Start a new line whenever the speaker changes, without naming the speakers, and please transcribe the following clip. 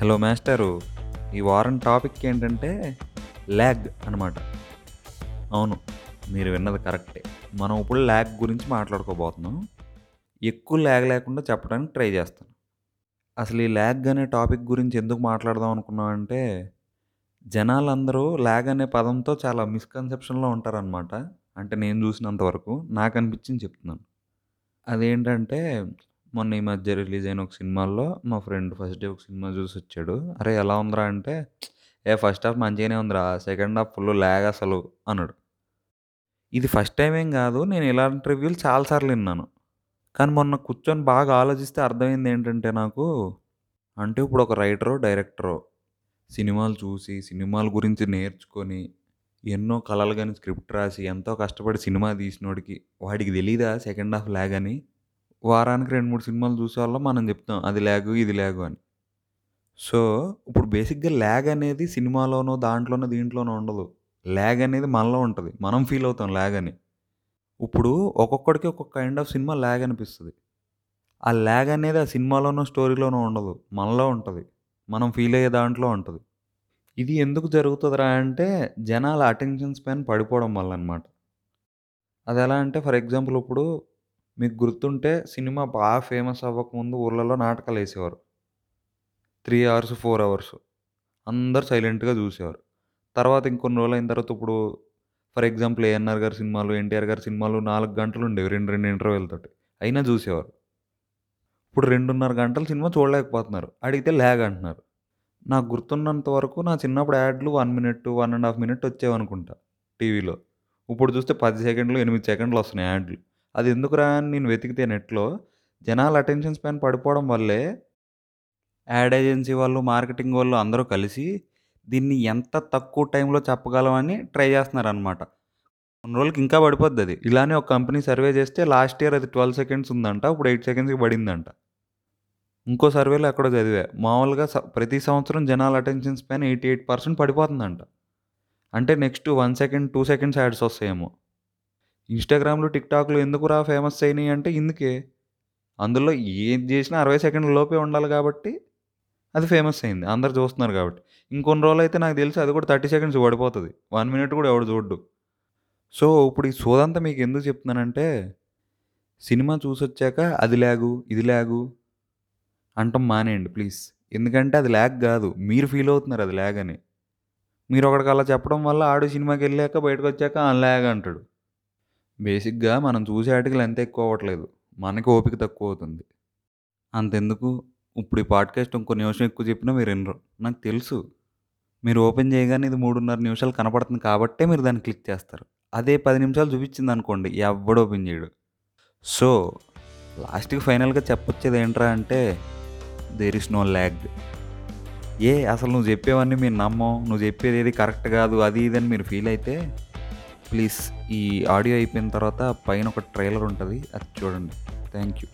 Hello master ఈ వారం topic ఏంటంటే ల్యాగ్ అనమాట అవును మీరు విన్నది కరెక్టే. మనం ఇప్పుడు ల్యాగ్ గురించి మాట్లాడుకోబోతున్నాం. ఎక్కువ ల్యాగ్ లేకుండా చెప్పడానికి ట్రై చేస్తాను. అసలు ఈ ల్యాగ్ అనే టాపిక్ గురించి ఎందుకు మాట్లాడదాం అనుకున్నామంటే జనాలందరూ ల్యాగ్ అనే పదంతో చాలా మిస్కన్సెప్షన్లో ఉంటారనమాట అంటే నేను చూసినంత వరకు నాకు అనిపించింది చెప్తున్నాను. అదేంటంటే మొన్న ఈ మధ్య రిలీజ్ అయిన ఒక సినిమాల్లో మా ఫ్రెండ్ ఫస్ట్ డే ఒక సినిమా చూసి వచ్చాడు. అరే ఎలా ఉందిరా అంటే ఏ ఫస్ట్ హాఫ్ మంచిగానే ఉందిరా సెకండ్ హాఫ్ ఫుల్ ల్యాగ్ అసలు అన్నాడు. ఇది ఫస్ట్ టైం ఏం కాదు నేను ఇలాంటి రివ్యూలు చాలాసార్లు విన్నాను. కానీ మొన్న కూర్చొని బాగా ఆలోచిస్తే అర్థమైంది ఏంటంటే నాకు అంటే ఇప్పుడు ఒక రైటరో డైరెక్టరో సినిమాలు చూసి సినిమాల గురించి నేర్చుకొని ఎన్నో కళలు కానీ స్క్రిప్ట్ రాసి ఎంతో కష్టపడి సినిమా తీసినోడికి వాడికి తెలీదా సెకండ్ హాఫ్ ల్యాగ్ అని? వారానికి రెండు మూడు సినిమాలు చూసేవాళ్ళం మనం చెప్తాం అది ల్యాగు ఇది ల్యాగు అని. సో ఇప్పుడు బేసిక్గా ల్యాగ్ అనేది సినిమాలోనో దాంట్లోనో దీంట్లోనో ఉండదు. ల్యాగ్ అనేది మనలో ఉంటుంది. మనం ఫీల్ అవుతాం ల్యాగ్ అని. ఇప్పుడు ఒక్కొక్కడికి ఒక్కొక్క కైండ్ ఆఫ్ సినిమా ల్యాగ్ అనిపిస్తుంది. ఆ ల్యాగ్ అనేది ఆ సినిమాలోనో స్టోరీలోనో ఉండదు. మనలో ఉంటుంది. మనం ఫీల్ అయ్యే దాంట్లో ఉంటుంది. ఇది ఎందుకు జరుగుతుందిరా అంటే జనాల అటెన్షన్ స్పాన్ పడిపోవడం వల్ల అనమాట అది ఎలా అంటే ఫర్ ఎగ్జాంపుల్ ఇప్పుడు మీకు గుర్తుంటే సినిమా బాగా ఫేమస్ అవ్వకముందు ఊర్లలో నాటకాలు వేసేవారు. Three hours four hours. అందరు సైలెంట్గా చూసేవారు. తర్వాత ఇంకొన్ని రోజులు అయిన తర్వాత ఇప్పుడు ఫర్ ఎగ్జాంపుల్ ఏఎన్ఆర్ గారి సినిమాలు ఎన్టీఆర్ గారి సినిమాలు నాలుగు గంటలు ఉండేవి రెండు రెండు ఇంటర్వ్యూలతోటి అయినా చూసేవారు. ఇప్పుడు రెండున్నర గంటల సినిమా చూడలేకపోతున్నారు. అడిగితే ల్యాగ్ అంటున్నారు. నాకు గుర్తున్నంత వరకు నా చిన్నప్పుడు యాడ్లు one minute one and half minute వచ్చేవనుకుంటా టీవీలో. ఇప్పుడు చూస్తే పది సెకండ్లు ఎనిమిది సెకండ్లు వస్తున్నాయి యాడ్లు. అది ఎందుకురా అని నేను వెతికితే నెట్లో జనాల అటెన్షన్ స్పాన్ పడిపోవడం వల్లే యాడ్ ఏజెన్సీ వాళ్ళు మార్కెటింగ్ వాళ్ళు అందరూ కలిసి దీన్ని ఎంత తక్కువ టైంలో చెప్పగలమని ట్రై చేస్తున్నారు అనమాట కొన్ని రోజులకి ఇంకా పడిపోద్ది అది. ఇలానే ఒక కంపెనీ సర్వే చేస్తే లాస్ట్ ఇయర్ అది ట్వెల్వ్ సెకండ్స్ ఉందంట ఇప్పుడు ఎయిట్ సెకండ్స్కి పడిందంట. ఇంకో సర్వేలో ఎక్కడో చదివా మామూలుగా స- ప్రతి సంవత్సరం జనాల attention span eighty eight percent పడిపోతుందంట. అంటే next one second two seconds ads వస్తాయేమో. ఇన్స్టాగ్రామ్లు టిక్టాక్లు ఎందుకురా ఫేమస్ అయినాయి అంటే ఇందుకే. అందులో ఏం చేసినా అరవై సెకండ్ల లోపే ఉండాలి కాబట్టి అది ఫేమస్ అయింది. అందరు చూస్తున్నారు కాబట్టి. ఇంకొన్ని రోజులు అయితే నాకు తెలిసి అది కూడా థర్టీ సెకండ్స్ పడిపోతుంది. వన్ మినిట్ కూడా ఎవడు చూడ్డు. సో ఇప్పుడు ఈ సోదంతా మీకు ఎందుకు చెప్తున్నానంటే సినిమా చూసొచ్చాక అది లాగు ఇది లాగు అంటాం మానేయండి ప్లీజ్. ఎందుకంటే అది ల్యాగ్ కాదు. మీరు ఫీల్ అవుతున్నారు అది ల్యాగ్ అని మీరు ఒకడికి అలా చెప్పడం వల్ల ఆడు సినిమాకి వెళ్ళాక బయటకు వచ్చాక ఆ ల్యాగ్ అంటాడు. బేసిక్గా మనం చూసే ఆర్టికల్ ఎంత ఎక్కువ అవ్వట్లేదు. మనకి ఓపిక తక్కువ అవుతుంది. అంతెందుకు? ఇప్పుడు ఈ పాడ్కాస్ట్ ఇంకో నిమిషం ఎక్కువ చెప్పినా మీరు వినరు. నాకు తెలుసు. మీరు ఓపెన్ చేయగానే ఇది మూడున్నర నిమిషాలు కనపడుతుంది కాబట్టే మీరు దాన్ని క్లిక్ చేస్తారు. అదే పది నిమిషాలు చూపించింది అనుకోండి ఎవడు ఓపెన్ చేయడు. సో లాస్ట్కి ఫైనల్గా చెప్పొచ్చేది ఏంట్రా అంటే there is no lag a అసలు నువ్వు చెప్పేవన్నీ మీరు నమ్మం. నువ్వు చెప్పేది ఏది కరెక్ట్ కాదు అది ఇది అని మీరు ఫీల్ అయితే ప్లీజ్ ఈ ఆడియో అయిపోయిన తర్వాత పైన ఒక ట్రైలర్ ఉంటుంది అది చూడండి. Thank you